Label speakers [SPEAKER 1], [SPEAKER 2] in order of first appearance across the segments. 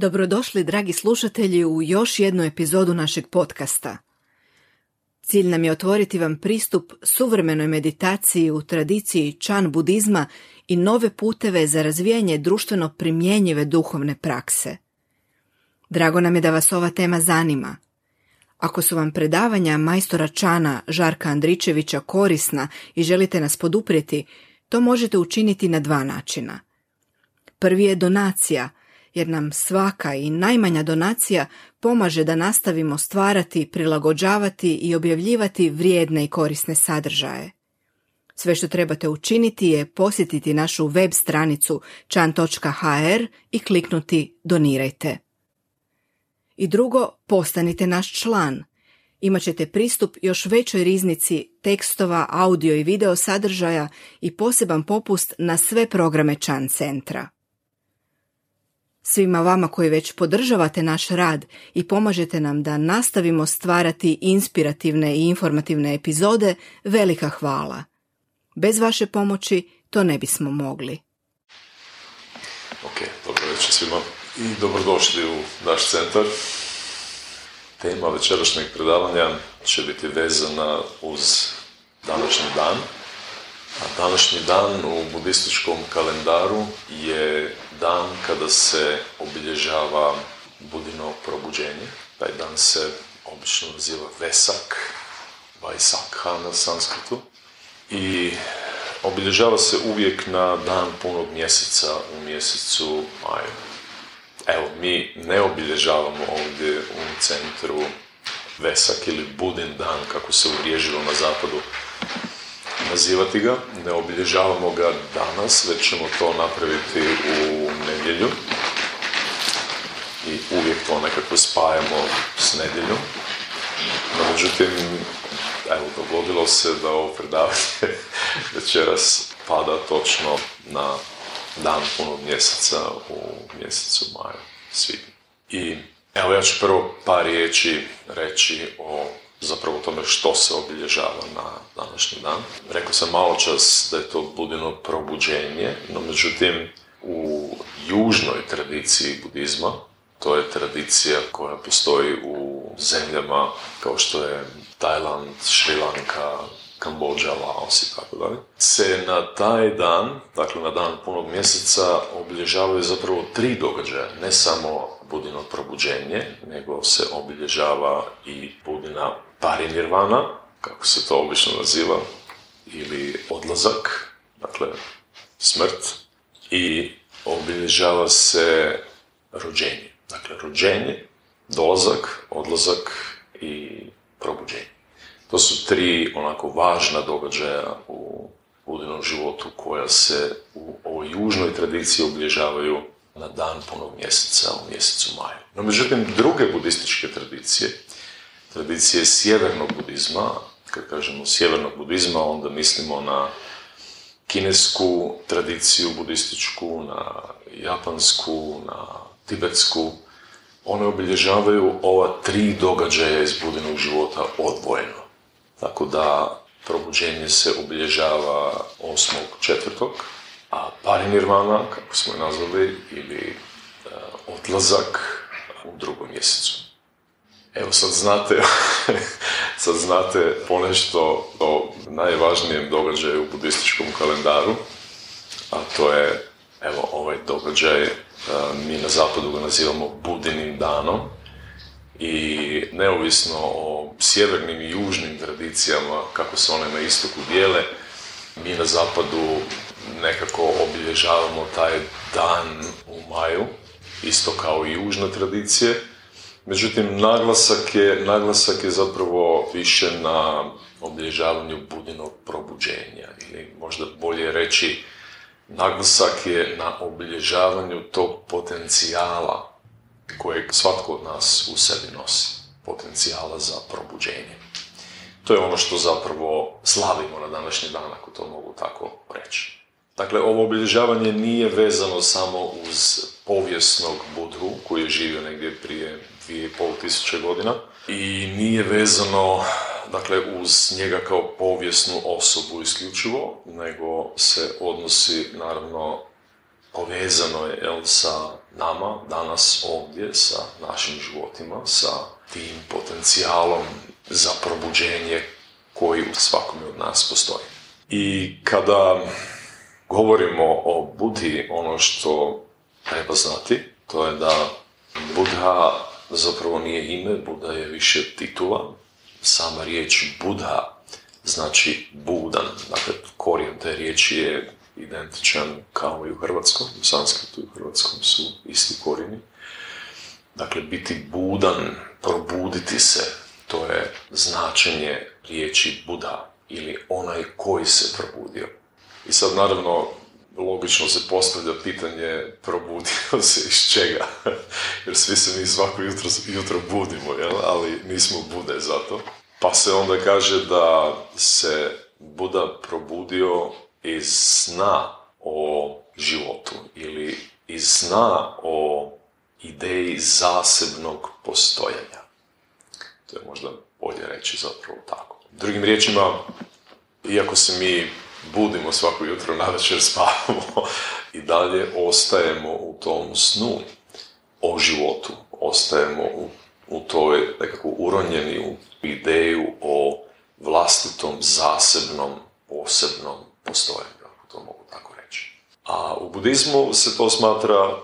[SPEAKER 1] Dobrodošli, dragi slušatelji, u još jednu epizodu našeg podcasta. Cilj nam je otvoriti vam pristup suvremenoj meditaciji u tradiciji čan budizma i nove puteve za razvijanje društveno primjenjive duhovne prakse. Drago nam je da vas ova tema zanima. Ako su vam predavanja majstora Čana Žarka Andričevića korisna i želite nas poduprijeti, to možete učiniti na dva načina. Prvi je donacija – jer nam svaka i najmanja donacija pomaže da nastavimo stvarati, prilagođavati i objavljivati vrijedne i korisne sadržaje. Sve što trebate učiniti je posjetiti našu web stranicu chan.hr i kliknuti Donirajte. I drugo, postanite naš član. Imaćete pristup još većoj riznici tekstova, audio i video sadržaja i poseban popust na sve programe Chan centra. Svima vama koji već podržavate naš rad i pomažete nam da nastavimo stvarati inspirativne i informativne epizode, velika hvala. Bez vaše pomoći to ne bismo mogli.
[SPEAKER 2] Ok, dobro večer svima i dobrodošli u naš centar. Tema večerašnjeg predavanja će biti vezana uz današnji dan. A današnji dan u budističkom kalendaru je dan kada se obilježava budino probuđenje. Taj dan se obično naziva Vesak, Vajsakha na sanskritu. I obilježava se uvijek na dan punog mjeseca u mjesecu maju. Evo, mi ne obilježavamo ovdje u centru Vesak ili Budin dan, kako se uvriježilo na zapadu, nazivati ga, ne obilježavamo ga danas, već ćemo to napraviti u nedjelju i uvijek to nekako spajamo s nedjeljom. No, međutim, evo, dogodilo se da ovo predavanje večeras pada točno na dan punog mjeseca u mjesecu maju, svi. I evo ja ću prvo par riječi reći o zapravo tome što se obilježava na današnji dan. Rekao sam malo čas da je to budino probuđenje, no međutim u južnoj tradiciji budizma, to je tradicija koja postoji u zemljama kao što je Tajland, Šrilanka, Kambođa, Laos i tako dalje, se na taj dan, dakle na dan punog mjeseca, obilježavaju zapravo tri događaja, ne samo budino probuđenje, nego se obilježava i budina parinirvana, kako se to obično naziva, ili odlazak, dakle smrt, i obilježava se rođenje. Dakle, rođenje, dolazak, odlazak i probuđenje. To su tri onako važna događaja u budinom životu koja se u ovoj južnoj tradiciji obilježavaju na dan punog mjeseca u mjesecu maju. No, međutim, druge budističke tradicije, tradicije sjevernog budizma, kad kažemo sjevernog budizma, onda mislimo na kinesku tradiciju budističku, na japansku, na tibetsku, one obilježavaju ova tri događaja iz budinog života odvojeno. Tako da probuđenje se obilježava četvrtog, a parinirvana, kako smo je nazvali, ili uh, odlazak u drugom mjesecu. Evo sad znate, sad znate ponešto o najvažnijem događaju u budističkom kalendaru, a to je, evo, ovaj događaj, uh, mi na zapadu ga nazivamo Budinim danom, i neovisno o sjevernim i južnim tradicijama, kako se one na istoku dijele, mi na zapadu nekako obilježavamo taj dan u maju, isto kao i južne tradicije. Međutim, naglasak je, naglasak je zapravo više na obilježavanju budinog probuđenja, ili možda bolje reći, naglasak je na obilježavanju tog potencijala kojeg svatko od nas u sebi nosi, potencijala za probuđenje. To je ono što zapravo slavimo na današnji dan, ako to mogu tako reći. Dakle, ovo obilježavanje nije vezano samo uz povijesnog Budhu koji je živio negdje prije 2500 godina i nije vezano dakle, uz njega kao povijesnu osobu isključivo, nego se odnosi naravno povezano je jel, sa nama danas ovdje sa našim životima, sa tim potencijalom za probuđenje koji u svakome od nas postoji. I kada govorimo o Budhi, ono što treba znati, to je da Budha zapravo nije ime, Buda je više titula. Sama riječ Budha znači budan. Dakle, korijen te riječi je identičan kao i u hrvatskom, u sanskritu i u hrvatskom su isti korijeni. Dakle, biti budan, probuditi se, to je značenje riječi Buda ili onaj koji se probudio. I sad naravno logično se postavlja pitanje probudio se iz čega, jer svi se mi svako jutro, jutro budimo, jel? ali nismo bude zato. Pa se onda kaže da se Buda probudio iz sna o životu ili iz sna o ideji zasebnog postojanja. To je možda bolje reći zapravo tako. Drugim riječima, iako se mi budimo svako jutro, navečer spavamo i dalje ostajemo u tom snu o životu, ostajemo u, u toj nekako uronjeni u ideju o vlastitom, zasebnom, posebnom postojanju, ako to mogu tako reći. A u budizmu se to smatra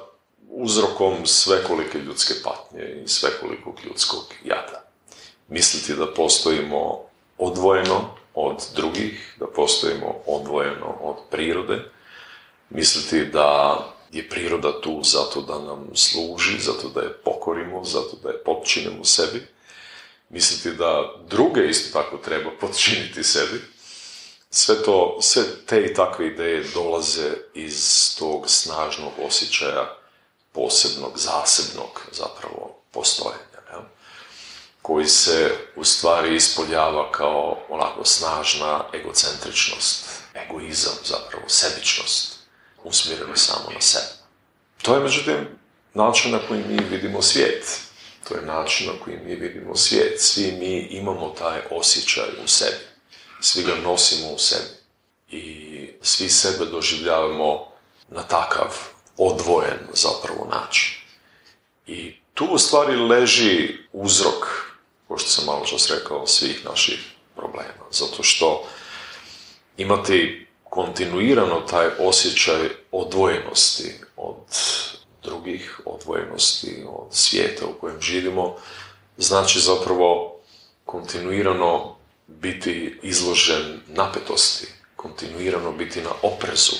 [SPEAKER 2] uzrokom svekolike ljudske patnje i svekolikog ljudskog jada. Misliti da postojimo odvojeno od drugih, da postojimo odvojeno od prirode, misliti da je priroda tu zato da nam služi, zato da je pokorimo, zato da je potčinimo sebi, misliti da druge isto tako treba podčiniti sebi, sve to, sve te i takve ideje dolaze iz tog snažnog osjećaja posebnog, zasebnog zapravo postojanja, ja? Koji se u stvari ispoljava kao onako snažna egocentričnost, egoizam zapravo, sebičnost, usmjereno samo na sebe. To je međutim način na koji mi vidimo svijet. To je način na koji mi vidimo svijet. Svi mi imamo taj osjećaj u sebi. Svi ga nosimo u sebi. I svi sebe doživljavamo na takav odvojen zapravo način. I tu u stvari leži uzrok, kao što sam malo čas rekao, svih naših problema. Zato što imati kontinuirano taj osjećaj odvojenosti od drugih, odvojenosti od svijeta u kojem živimo, znači zapravo kontinuirano biti izložen napetosti, kontinuirano biti na oprezu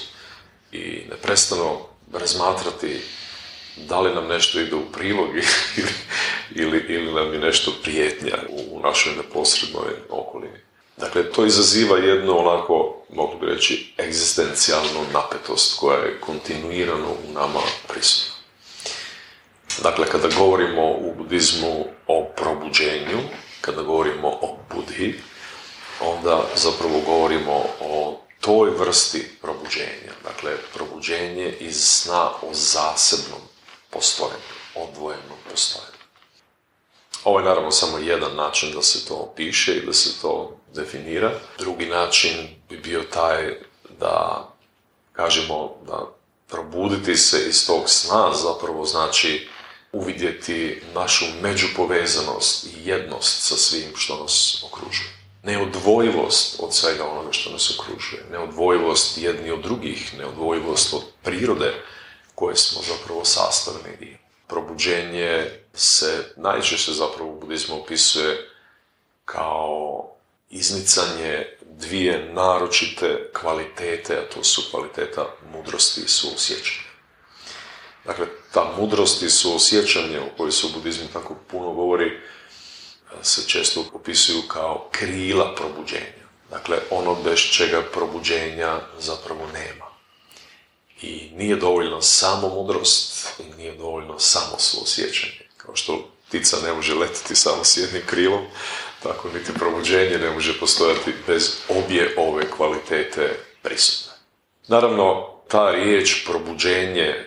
[SPEAKER 2] i neprestano razmatrati da li nam nešto ide u prilog ili, ili, ili nam je nešto prijetnja u našoj neposrednoj okolini. Dakle, to izaziva jednu onako, mogu bi reći, egzistencijalnu napetost koja je kontinuirano u nama prisutna. Dakle, kada govorimo u budizmu o probuđenju, kada govorimo o budhi, onda zapravo govorimo o toj vrsti probuđenja. Dakle, probuđenje iz sna o zasebnom postojanju, odvojenom postojanju. Ovo je naravno samo jedan način da se to opiše i da se to definira. Drugi način bi bio taj da kažemo da probuditi se iz tog sna zapravo znači uvidjeti našu međupovezanost i jednost sa svim što nas okružuje. Neodvojivost od svega onoga što nas okružuje. Neodvojivost jedni od drugih, neodvojivost od prirode koje smo zapravo sastavni dio. Probuđenje se najčešće zapravo u budizmu opisuje kao iznicanje dvije naročite kvalitete, a to su kvaliteta mudrosti i suosjećanja. Dakle, ta mudrost i suosjećanje o kojoj se u budizmu tako puno govori, se često opisuju kao krila probuđenja. Dakle, ono bez čega probuđenja zapravo nema. I nije dovoljno samo mudrost i nije dovoljno samo suosjećanje. Kao što ptica ne može letiti samo s jednim krilom, tako niti probuđenje ne može postojati bez obje ove kvalitete prisutne. Naravno, ta riječ probuđenje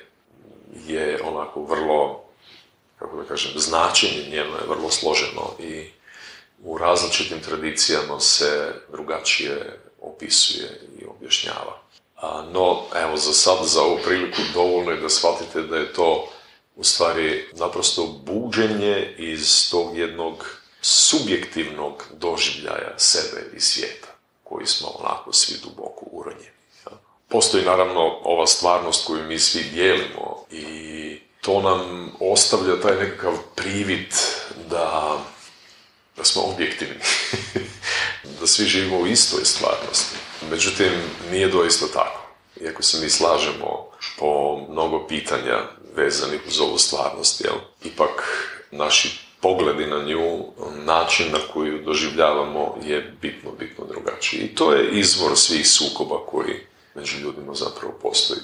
[SPEAKER 2] je onako vrlo, kako da kažem, značenje njeno je vrlo složeno i u različitim tradicijama se drugačije opisuje i objašnjava. No, evo, za sad, za ovu priliku dovoljno je da shvatite da je to u stvari naprosto buđenje iz tog jednog subjektivnog doživljaja sebe i svijeta, koji smo onako svi duboko uronjeni. Postoji naravno ova stvarnost koju mi svi dijelimo i to nam ostavlja taj nekakav privid da, da smo objektivni, da svi živimo u istoj stvarnosti. Međutim, nije doista tako. Iako se mi slažemo po mnogo pitanja vezanih uz ovu stvarnost, jel? ipak naši pogledi na nju, način na koju doživljavamo je bitno, bitno drugačiji. I to je izvor svih sukoba koji među ljudima zapravo postoji.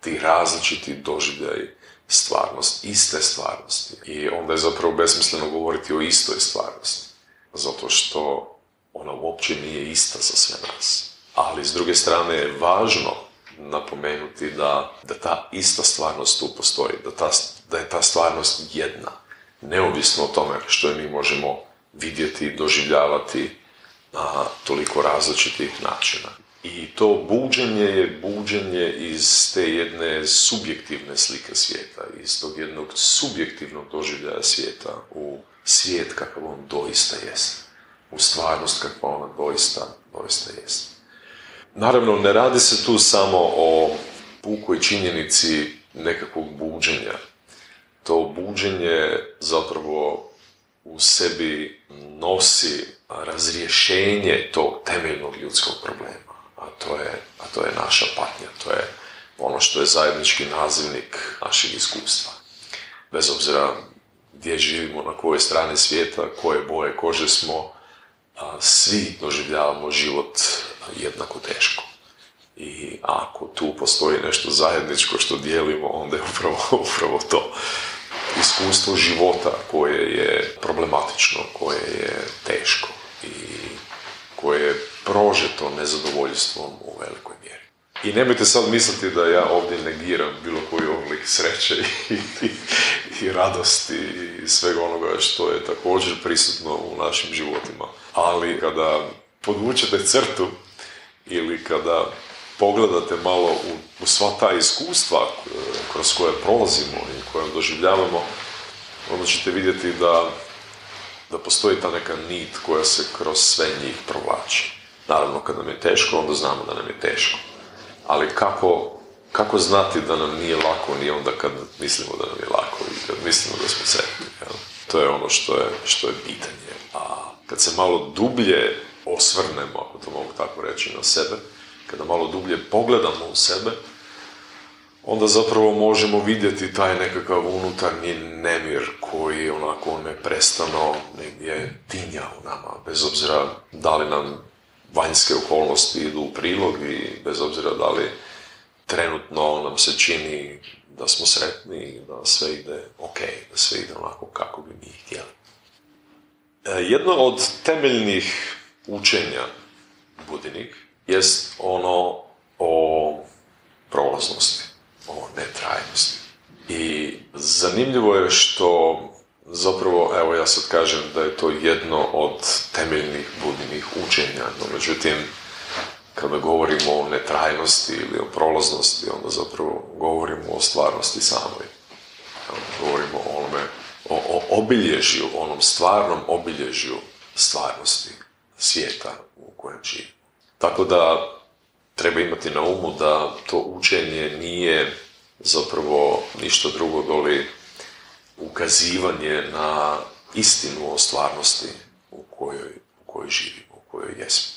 [SPEAKER 2] Ti različiti doživljaji stvarnost, iste stvarnosti. I onda je zapravo besmisleno govoriti o istoj stvarnosti. Zato što ona uopće nije ista za sve nas. Ali s druge strane je važno napomenuti da, da ta ista stvarnost tu postoji, da, ta, da je ta stvarnost jedna, neovisno o tome što je mi možemo vidjeti, doživljavati na toliko različitih načina. I to buđenje je buđenje iz te jedne subjektivne slike svijeta, iz tog jednog subjektivnog doživljaja svijeta u svijet kakav on doista jest, u stvarnost kakva ona doista, doista jest. Naravno, ne radi se tu samo o pukoj činjenici nekakvog buđenja. To buđenje zapravo u sebi nosi razrješenje tog temeljnog ljudskog problema, a to je, a to je naša patnja, to je ono što je zajednički nazivnik našeg iskustva. Bez obzira gdje živimo, na kojoj strani svijeta, koje boje kože smo, svi doživljavamo život jednako teško. I ako tu postoji nešto zajedničko što dijelimo, onda je upravo, upravo to iskustvo života koje je problematično, koje je teško i koje je prožeto nezadovoljstvom u velikoj. I nemojte sad misliti da ja ovdje negiram bilo koji oblik sreće i, i, i radosti i svega onoga što je također prisutno u našim životima. Ali kada podvučete crtu ili kada pogledate malo u, u sva ta iskustva e, kroz koje prolazimo i koje doživljavamo, onda ćete vidjeti da, da postoji ta neka nit koja se kroz sve njih provlači. Naravno, kad nam je teško, onda znamo da nam je teško. Ali kako, kako znati da nam nije lako ni onda kad mislimo da nam je lako i kad mislimo da smo sretni? To je ono što je, što je pitanje. A kad se malo dublje osvrnemo, ako to mogu tako reći, na sebe, kada malo dublje pogledamo u sebe, onda zapravo možemo vidjeti taj nekakav unutarnji nemir koji onako neprestano negdje tinja u nama, bez obzira da li nam vanjske okolnosti idu u prilog i bez obzira da li trenutno nam se čini da smo sretni i da sve ide ok, da sve ide onako kako bi mi htjeli. E, jedno od temeljnih učenja budinih jest ono o prolaznosti, o netrajnosti. I zanimljivo je što zapravo, evo ja sad kažem da je to jedno od temeljnih budinih učenja, no međutim, kada govorimo o netrajnosti ili o prolaznosti, onda zapravo govorimo o stvarnosti samoj. Govorimo o onome, o, o obilježju, onom stvarnom obilježju stvarnosti svijeta u kojem živimo. Tako da treba imati na umu da to učenje nije zapravo ništa drugo doli ukazivanje na istinu o stvarnosti u kojoj, u kojoj živimo, u kojoj jesmo.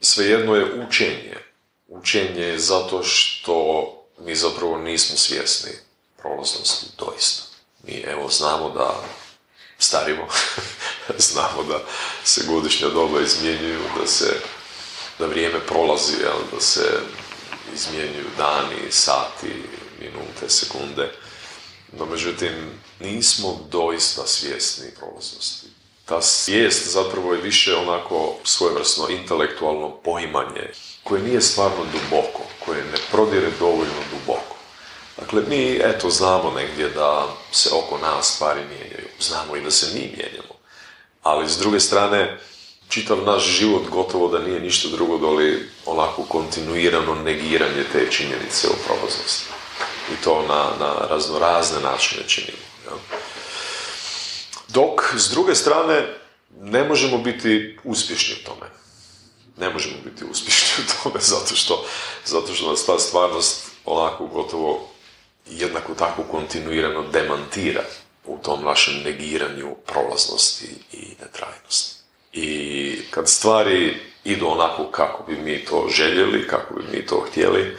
[SPEAKER 2] Svejedno je učenje. Učenje je zato što mi zapravo nismo svjesni prolaznosti doista. Mi evo znamo da starimo, znamo da se godišnja doba izmjenjuju, da se da vrijeme prolazi, da se izmjenjuju dani, sati, minute, sekunde. No, međutim, nismo doista svjesni prolaznosti. Ta svijest zapravo je više onako svojevrsno intelektualno poimanje koje nije stvarno duboko, koje ne prodire dovoljno duboko. Dakle, mi, eto, znamo negdje da se oko nas stvari mijenjaju. Znamo i da se mi mijenjamo. Ali, s druge strane, čitav naš život gotovo da nije ništa drugo doli onako kontinuirano negiranje te činjenice o prolaznosti. I to na, na razno razne načine činimo. Dok, s druge strane, ne možemo biti uspješni u tome. Ne možemo biti uspješni u tome zato što, zato što nas ta stvarnost onako gotovo jednako tako kontinuirano demantira u tom našem negiranju prolaznosti i netrajnosti. I kad stvari idu onako kako bi mi to željeli, kako bi mi to htjeli,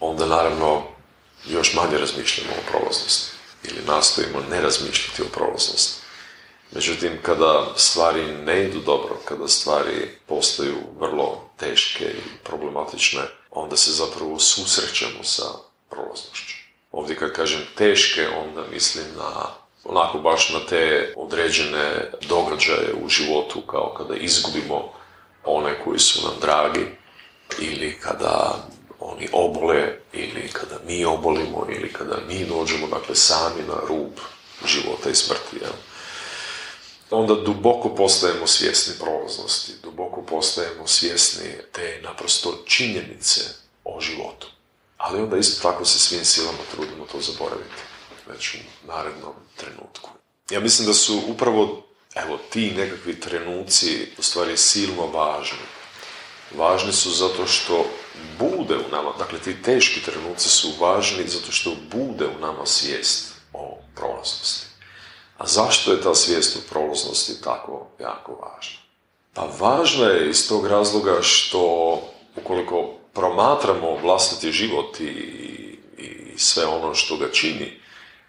[SPEAKER 2] onda naravno još manje razmišljamo o prolaznosti ili nastojimo ne razmišljati o prolaznosti. Međutim, kada stvari ne idu dobro, kada stvari postaju vrlo teške i problematične, onda se zapravo susrećemo sa prolaznošću. Ovdje kad kažem teške, onda mislim na onako baš na te određene događaje u životu, kao kada izgubimo one koji su nam dragi, ili kada oni obole, ili kada mi obolimo, ili kada mi dođemo, dakle, sami na rub života i smrti. Jel? Onda duboko postajemo svjesni prolaznosti, duboko postajemo svjesni te naprosto činjenice o životu. Ali onda isto tako se svim silama trudimo to zaboraviti već u narednom trenutku. Ja mislim da su upravo evo, ti nekakvi trenuci u stvari silno važni. Važni su zato što bude u nama, dakle ti teški trenuci su važni zato što bude u nama svijest o prolaznosti. A zašto je ta svijest o prolaznosti tako jako važna? Pa važna je iz tog razloga što ukoliko promatramo vlastiti život i, i sve ono što ga čini,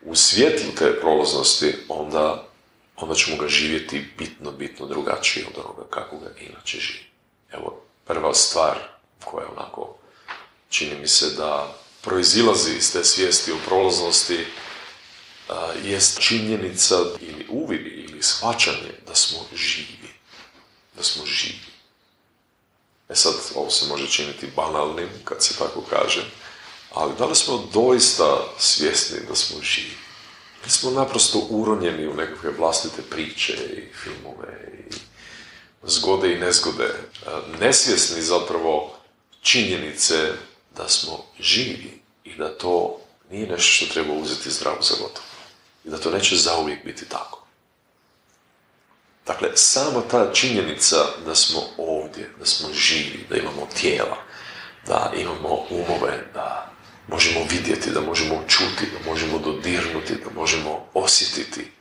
[SPEAKER 2] u svjetlu te prolaznosti, onda, onda ćemo ga živjeti bitno, bitno drugačije od onoga kako ga inače živi. Evo, prva stvar koja onako čini mi se da proizilazi iz te svijesti o prolaznosti jest činjenica ili uvidi ili shvaćanje da smo živi. Da smo živi. E sad, ovo se može činiti banalnim kad se tako kaže, ali da li smo doista svjesni da smo živi? Da smo naprosto uronjeni u nekakve vlastite priče i filmove i zgode i nezgode, nesvjesni zapravo činjenice da smo živi i da to nije nešto što treba uzeti zdravo za gotovo. I da to neće zauvijek biti tako. Dakle, sama ta činjenica da smo ovdje, da smo živi, da imamo tijela, da imamo umove, da možemo vidjeti, da možemo čuti, da možemo dodirnuti, da možemo osjetiti,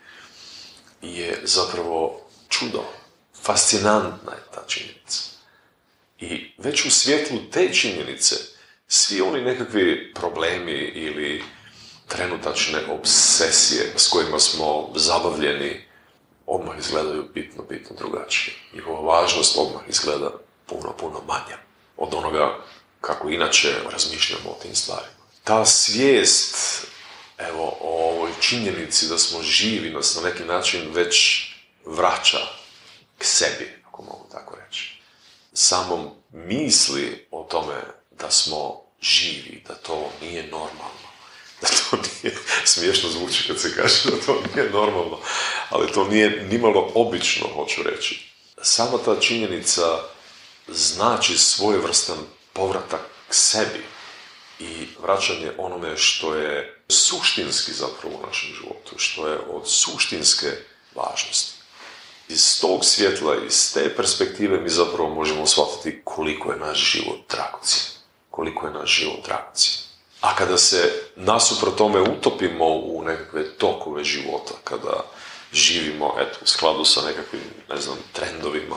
[SPEAKER 2] je zapravo čudo. Fascinantna je ta činjenica. I već u svjetlu te činjenice, svi oni nekakvi problemi ili trenutačne obsesije s kojima smo zabavljeni, odmah izgledaju bitno, bitno drugačije. Njihova važnost odmah izgleda puno, puno manja od onoga kako inače razmišljamo o tim stvarima ta svijest evo, o ovoj činjenici da smo živi nas na neki način već vraća k sebi, ako mogu tako reći. Samom misli o tome da smo živi, da to nije normalno, da to nije, smiješno zvuči kad se kaže da to nije normalno, ali to nije nimalo obično, hoću reći. Sama ta činjenica znači svojevrstan povratak k sebi, i vraćanje onome što je suštinski zapravo u našem životu, što je od suštinske važnosti. Iz tog svjetla, iz te perspektive mi zapravo možemo shvatiti koliko je naš život dragocjen. Koliko je naš život dragocjen. A kada se nasuprot tome utopimo u nekakve tokove života, kada živimo eto, u skladu sa nekakvim, ne znam, trendovima,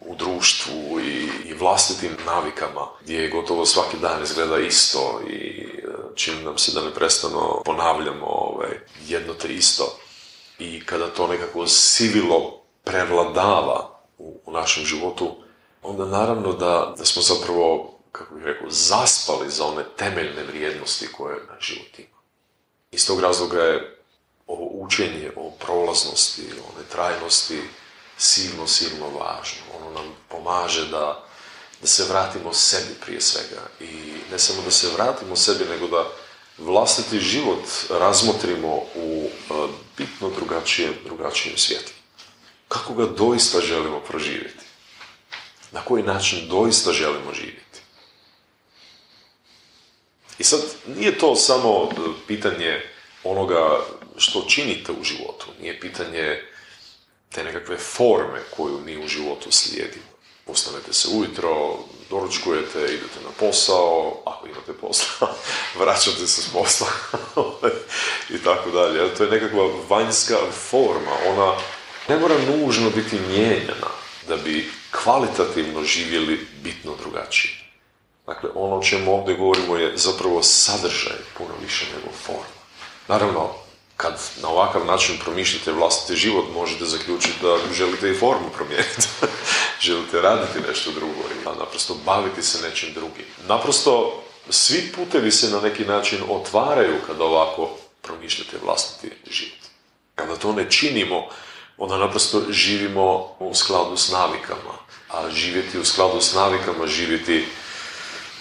[SPEAKER 2] u društvu i, i vlastitim navikama, gdje gotovo svaki dan izgleda isto i e, čini nam se da ne prestano ponavljamo ovaj, jedno te isto. I kada to nekako sivilo prevladava u, u našem životu, onda naravno da, da smo zapravo, kako bih rekao, zaspali za one temeljne vrijednosti koje na život ima. Iz tog razloga je ovo učenje o prolaznosti, o netrajnosti, silno, silno važno. Ono nam pomaže da, da se vratimo sebi prije svega. I ne samo da se vratimo sebi, nego da vlastiti život razmotrimo u e, bitno drugačijem, drugačijem svijetu. Kako ga doista želimo proživjeti? Na koji način doista želimo živjeti? I sad, nije to samo pitanje onoga što činite u životu, nije pitanje te nekakve forme koju mi u životu slijedimo. Postanete se ujutro, doručkujete, idete na posao, ako imate posla, vraćate se s posla i tako dalje. To je nekakva vanjska forma, ona ne mora nužno biti mijenjana da bi kvalitativno živjeli bitno drugačije. Dakle, ono o čemu ovdje govorimo je zapravo sadržaj puno više nego forma. Naravno, kad na ovakav način promišljate vlastiti život, možete zaključiti da želite i formu promijeniti. želite raditi nešto drugo i naprosto baviti se nečim drugim. Naprosto, svi putevi se na neki način otvaraju kada ovako promišljate vlastiti život. Kada to ne činimo, onda naprosto živimo u skladu s navikama. A živjeti u skladu s navikama, živjeti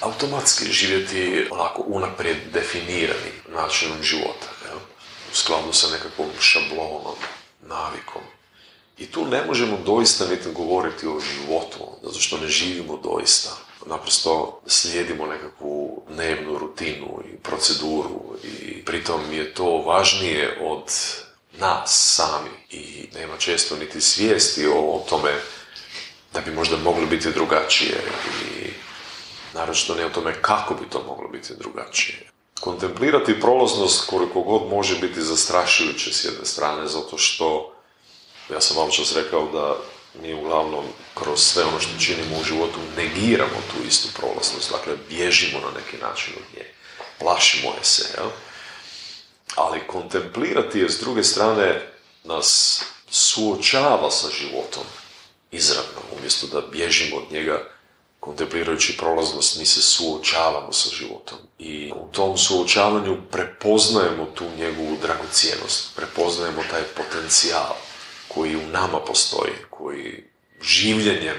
[SPEAKER 2] automatski, živjeti onako unaprijed definiranim načinom života u skladu sa nekakvom šablonom, navikom. I tu ne možemo doista niti govoriti o životu, zato što ne živimo doista. Naprosto slijedimo nekakvu dnevnu rutinu i proceduru i pritom je to važnije od nas sami i nema često niti svijesti o tome da bi možda moglo biti drugačije i naročito ne o tome kako bi to moglo biti drugačije. Kontemplirati prolaznost koliko god može biti zastrašujuće s jedne strane, zato što, ja sam vam čas rekao da mi uglavnom kroz sve ono što činimo u životu negiramo tu istu prolaznost, dakle bježimo na neki način od nje, plašimo je se, jel? ali kontemplirati je s druge strane nas suočava sa životom izravno, umjesto da bježimo od njega kontemplirajući prolaznost, mi se suočavamo sa životom. I u tom suočavanju prepoznajemo tu njegovu dragocijenost, prepoznajemo taj potencijal koji u nama postoji, koji življenjem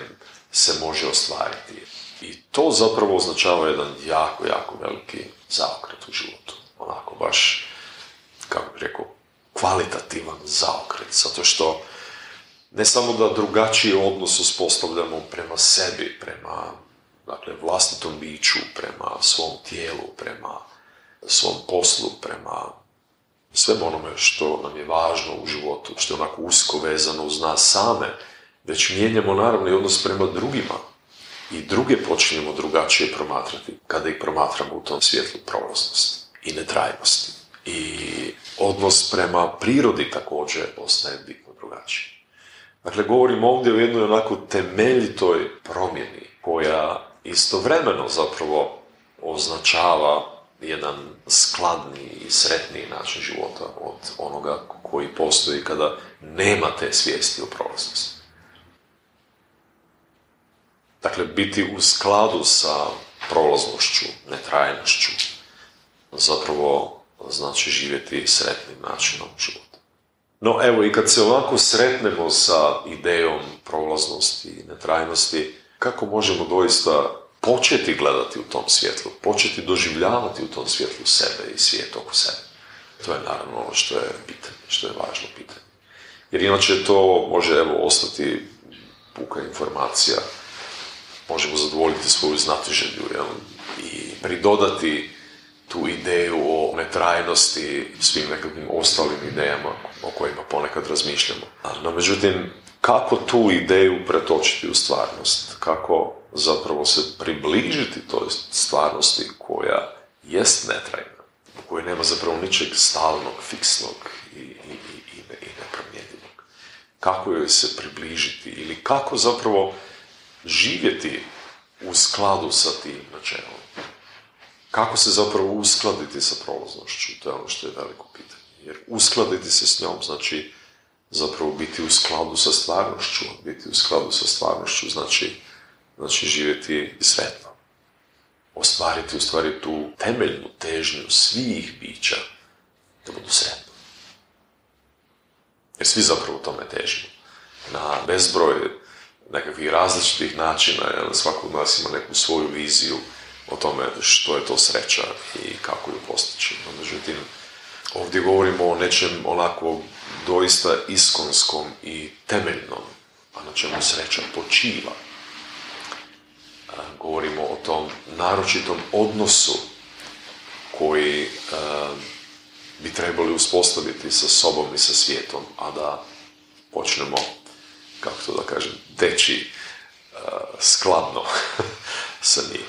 [SPEAKER 2] se može ostvariti. I to zapravo označava jedan jako, jako veliki zaokret u životu. Onako baš, kako bih rekao, kvalitativan zaokret, zato što ne samo da drugačiji odnos uspostavljamo prema sebi, prema dakle, vlastitom biću, prema svom tijelu, prema svom poslu, prema svemu onome što nam je važno u životu, što je onako usko vezano uz nas same, već mijenjamo naravno i odnos prema drugima i druge počinjemo drugačije promatrati kada ih promatramo u tom svjetlu prolaznosti i netrajnosti. I odnos prema prirodi također ostaje bitno drugačiji. Dakle, govorim ovdje o jednoj onako temeljitoj promjeni koja istovremeno zapravo označava jedan skladni i sretniji način života od onoga koji postoji kada nema te svijesti o prolaznosti. Dakle, biti u skladu sa prolaznošću, netrajnošću, zapravo znači živjeti sretnim načinom života. No evo i kad se ovako sretnemo sa idejom prolaznosti i netrajnosti, kako možemo doista početi gledati u tom svjetlu, početi doživljavati u tom svjetlu sebe i svijet oko sebe. To je naravno ono što je pitanje, što je važno pitanje. Jer inače to može evo ostati puka informacija, možemo zadovoljiti svoju znatiželju jel? i pridodati tu ideju o netrajnosti, svim nekakvim ostalim idejama o kojima ponekad razmišljamo. No, međutim, kako tu ideju pretočiti u stvarnost? Kako zapravo se približiti toj stvarnosti koja jest netrajna, u kojoj nema zapravo ničeg stalnog, fiksnog i, i, i, i nepromjenjivog. Kako joj se približiti ili kako zapravo živjeti u skladu sa tim načelom? Kako se zapravo uskladiti sa prolaznošću? To je ono što je veliko pitanje. Jer uskladiti se s njom znači zapravo biti u skladu sa stvarnošću. Biti u skladu sa stvarnošću znači, znači živjeti sretno. Ostvariti u stvari tu temeljnu težnju svih bića da budu sretni. Jer svi zapravo tome težimo. Na bezbroj nekakvih različitih načina, jer svako od nas ima neku svoju viziju o tome što je to sreća i kako ju postići. No, međutim, ovdje govorimo o nečem onako doista iskonskom i temeljnom, a na čemu sreća počiva. Govorimo o tom naročitom odnosu koji bi trebali uspostaviti sa sobom i sa svijetom, a da počnemo, kako to da kažem, teći skladno sa njim.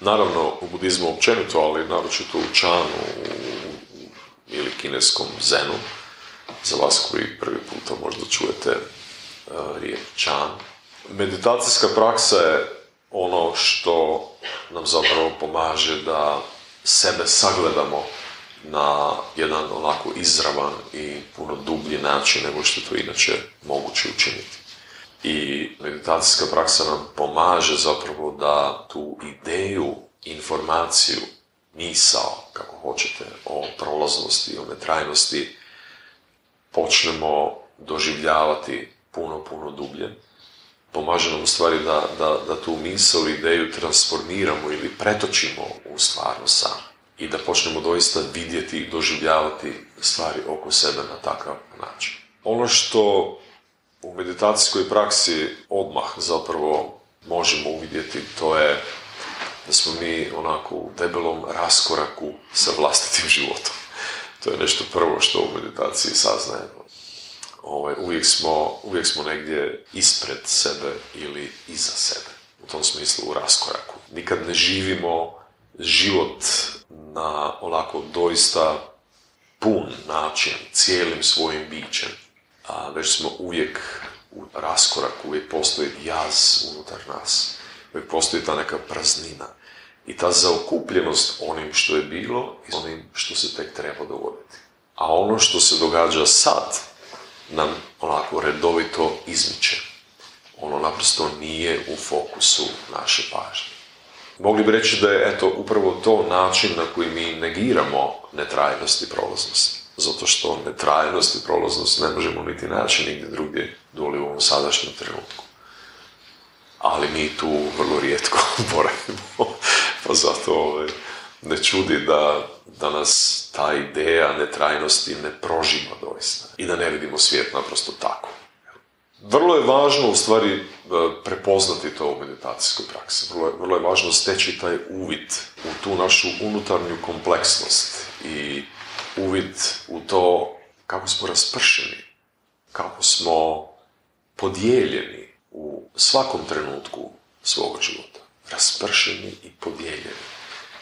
[SPEAKER 2] Naravno, u budizmu općenito, ali naročito u čanu ili kineskom zenu, za vas koji prvi puta možda čujete uh, riječ čan. Meditacijska praksa je ono što nam zapravo pomaže da sebe sagledamo na jedan onako izravan i puno dublji način nego što to inače moguće učiniti. I meditacijska praksa nam pomaže zapravo da tu ideju, informaciju, misao, kako hoćete, o prolaznosti, o netrajnosti, počnemo doživljavati puno, puno dublje. Pomaže nam u stvari da, da, da tu misao, ideju transformiramo ili pretočimo u stvarno sam i da počnemo doista vidjeti i doživljavati stvari oko sebe na takav način. Ono što u meditacijskoj praksi odmah zapravo možemo uvidjeti, to je da smo mi onako u debelom raskoraku sa vlastitim životom. To je nešto prvo što u meditaciji saznajemo. Ovaj, uvijek, smo, uvijek smo negdje ispred sebe ili iza sebe. U tom smislu u raskoraku. Nikad ne živimo život na onako doista pun način, cijelim svojim bićem a već smo uvijek u raskoraku, uvijek postoji jaz unutar nas, uvijek postoji ta neka praznina i ta zaokupljenost onim što je bilo i onim što se tek treba dogoditi. A ono što se događa sad nam onako redovito izmiče. Ono naprosto nije u fokusu naše pažnje. Mogli bi reći da je eto upravo to način na koji mi negiramo netrajnost i prolaznost zato što netrajnost i prolaznost ne možemo niti naći nigdje drugdje doli u ovom sadašnjem trenutku. Ali mi tu vrlo rijetko boravimo, pa zato ovaj, ne čudi da, da nas ta ideja netrajnosti ne prožima doista i da ne vidimo svijet naprosto tako. Vrlo je važno u stvari e, prepoznati to u meditacijskoj praksi. Vrlo je, vrlo je važno steći taj uvid u tu našu unutarnju kompleksnost i uvid u to kako smo raspršeni, kako smo podijeljeni u svakom trenutku svoga života. Raspršeni i podijeljeni.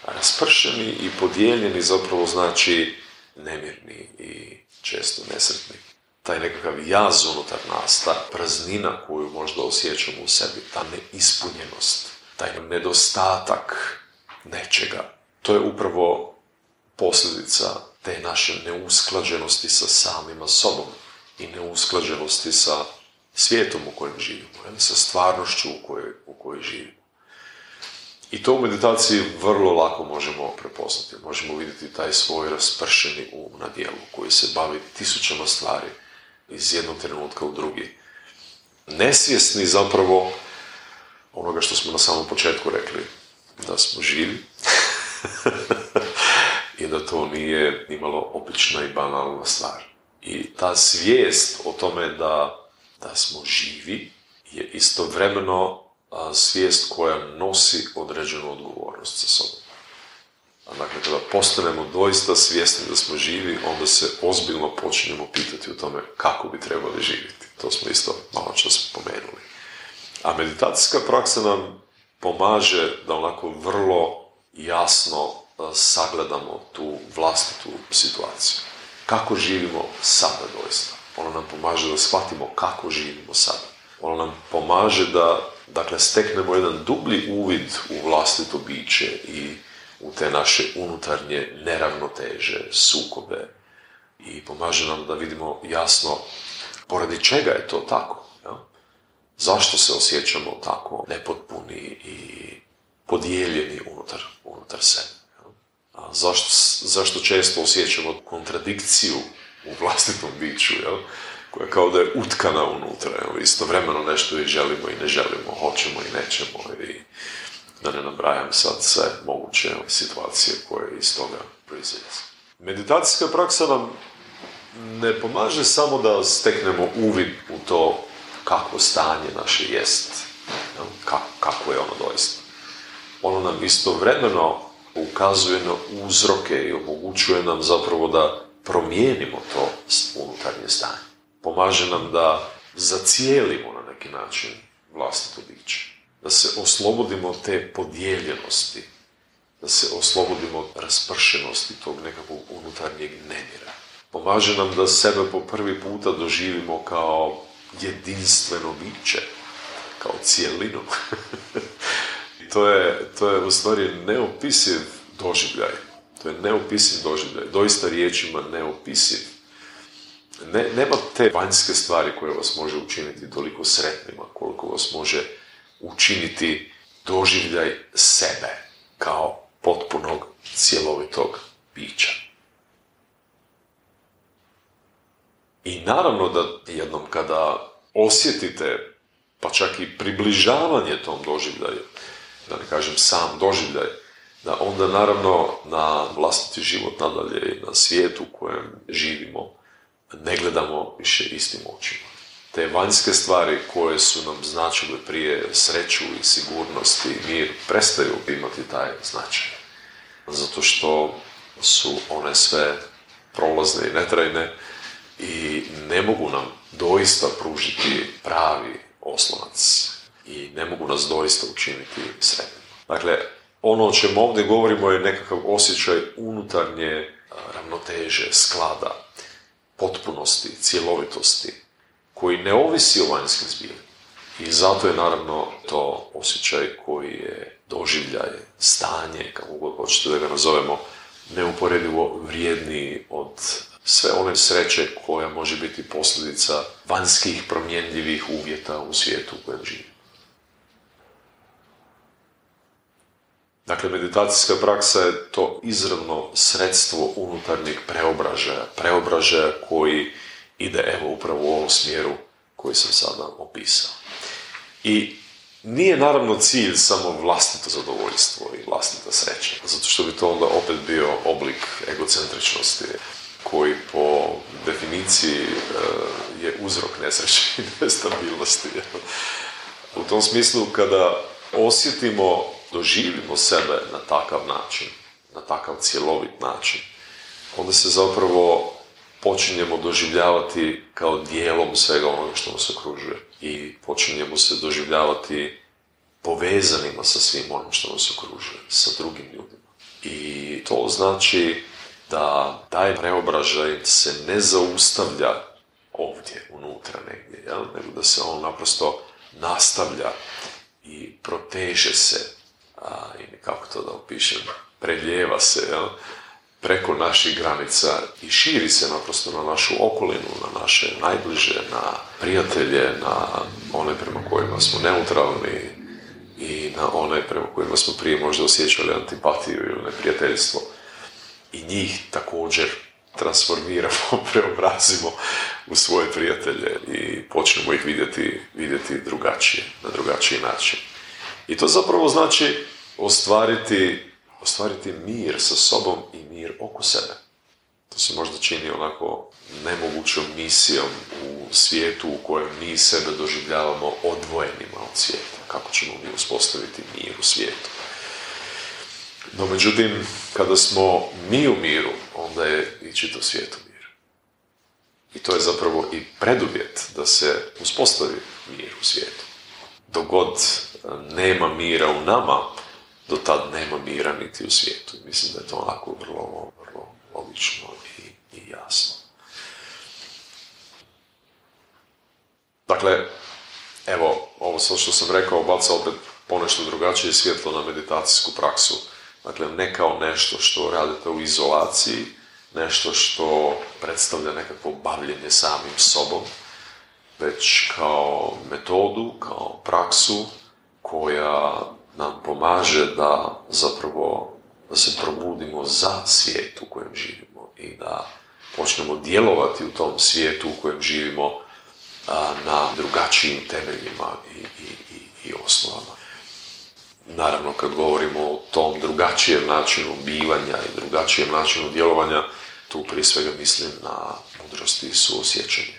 [SPEAKER 2] A raspršeni i podijeljeni zapravo znači nemirni i često nesretni. Taj nekakav jaz unutar nas, ta praznina koju možda osjećamo u sebi, ta neispunjenost, taj nedostatak nečega, to je upravo posljedica te naše neusklađenosti sa samima sobom i neusklađenosti sa svijetom u kojem živimo, sa stvarnošću u kojoj, u kojoj živimo. I to u meditaciji vrlo lako možemo prepoznati. Možemo vidjeti taj svoj raspršeni um na dijelu koji se bavi tisućama stvari iz jednog trenutka u drugi. Nesvjesni zapravo onoga što smo na samom početku rekli, da smo živi i da to nije imalo obična i banalna stvar. I ta svijest o tome da, da smo živi je istovremeno svijest koja nosi određenu odgovornost sa sobom. A dakle, kada postanemo doista svjesni da smo živi, onda se ozbiljno počinjemo pitati o tome kako bi trebali živjeti. To smo isto malo čas spomenuli. A meditacijska praksa nam pomaže da onako vrlo jasno sagledamo tu vlastitu situaciju. Kako živimo sada doista? Ono nam pomaže da shvatimo kako živimo sada. Ono nam pomaže da dakle, steknemo jedan dublji uvid u vlastito biće i u te naše unutarnje neravnoteže, sukobe i pomaže nam da vidimo jasno poradi čega je to tako. Ja? Zašto se osjećamo tako nepotpuni i podijeljeni unutar, unutar sebe zašto, zašto često osjećamo kontradikciju u vlastitom biću, jel? koja kao da je utkana unutra, jel? istovremeno nešto i želimo i ne želimo, hoćemo i nećemo i da ne nabrajam sad sve moguće situacije koje iz toga proizlaze. Meditacijska praksa nam ne pomaže samo da steknemo uvid u to kako stanje naše jest, kako je ono doista. Ono nam istovremeno ukazuje na uzroke i omogućuje nam zapravo da promijenimo to unutarnje stanje. Pomaže nam da zacijelimo na neki način vlastito biće. Da se oslobodimo te podijeljenosti, da se oslobodimo raspršenosti tog nekakvog unutarnjeg nemira. Pomaže nam da sebe po prvi puta doživimo kao jedinstveno biće, kao cijelinu. To je, to je u stvari neopisiv doživljaj. To je neopisiv doživljaj. Doista riječima neopisiv. Ne, nema te vanjske stvari koje vas može učiniti toliko sretnima, koliko vas može učiniti doživljaj sebe kao potpunog, cjelovitog bića. I naravno da jednom kada osjetite, pa čak i približavanje tom doživljaju, da ne kažem sam doživljaj, da onda naravno na vlastiti život nadalje i na svijetu u kojem živimo ne gledamo više istim očima. Te vanjske stvari koje su nam značile prije sreću i sigurnost i mir prestaju imati taj značaj. Zato što su one sve prolazne i netrajne i ne mogu nam doista pružiti pravi oslonac i ne mogu nas doista učiniti sretnim. Dakle, ono o čemu ovdje govorimo je nekakav osjećaj unutarnje ravnoteže, sklada, potpunosti, cjelovitosti, koji ne ovisi o vanjskim zbiljima. I zato je naravno to osjećaj koji je doživljaj, stanje, kako god hoćete da ga nazovemo, neuporedivo vrijedniji od sve one sreće koja može biti posljedica vanjskih promjenljivih uvjeta u svijetu u kojem živimo. Dakle, meditacijska praksa je to izravno sredstvo unutarnjeg preobražaja, preobražaja koji ide evo upravo u ovom smjeru koji sam sada opisao. I nije naravno cilj samo vlastito zadovoljstvo i vlastita sreća, zato što bi to onda opet bio oblik egocentričnosti koji po definiciji e, je uzrok nesreće i nestabilnosti. U tom smislu kada osjetimo, doživimo sebe na takav način, na takav cjelovit način, onda se zapravo počinjemo doživljavati kao dijelom svega onoga što nas okružuje i počinjemo se doživljavati povezanima sa svim onim što nas okružuje, sa drugim ljudima. I to znači da taj preobražaj se ne zaustavlja ovdje, unutra negdje, nego da se on naprosto nastavlja i proteže se, a, i kako to da opišem, preljeva se, jel? preko naših granica i širi se naprosto na našu okolinu, na naše najbliže, na prijatelje, na one prema kojima smo neutralni i na one prema kojima smo prije možda osjećali antipatiju ili neprijateljstvo. I njih također transformiramo, preobrazimo u svoje prijatelje i počnemo ih vidjeti, vidjeti drugačije, na drugačiji način. I to zapravo znači ostvariti ostvariti mir sa sobom i mir oko sebe. To se možda čini onako nemogućom misijom u svijetu u kojem mi sebe doživljavamo odvojenima od svijeta. Kako ćemo mi uspostaviti mir u svijetu? No međutim, kada smo mi u miru, onda je i čito svijet u miru. I to je zapravo i preduvjet da se uspostavi mir u svijetu. Dogod nema mira u nama, do tad nema mira niti u svijetu. Mislim da je to onako vrlo, vrlo logično i, i jasno. Dakle, evo, ovo sve što sam rekao baca opet ponešto drugačije svjetlo na meditacijsku praksu. Dakle, ne kao nešto što radite u izolaciji, nešto što predstavlja nekakvo bavljenje samim sobom, već kao metodu, kao praksu koja nam pomaže da zapravo da se probudimo za svijet u kojem živimo i da počnemo djelovati u tom svijetu u kojem živimo a, na drugačijim temeljima i, i, i, i osnovama. Naravno, kad govorimo o tom drugačijem načinu bivanja i drugačijem načinu djelovanja, tu prije svega mislim na mudrosti i suosjećanje.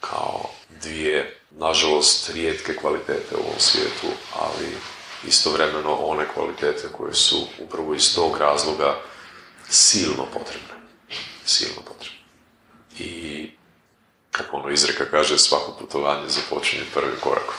[SPEAKER 2] Kao dvije, nažalost, rijetke kvalitete u ovom svijetu, ali istovremeno one kvalitete koje su upravo iz tog razloga silno potrebne. Silno potrebne. I kako ono izreka kaže, svako putovanje započinje prvim korakom.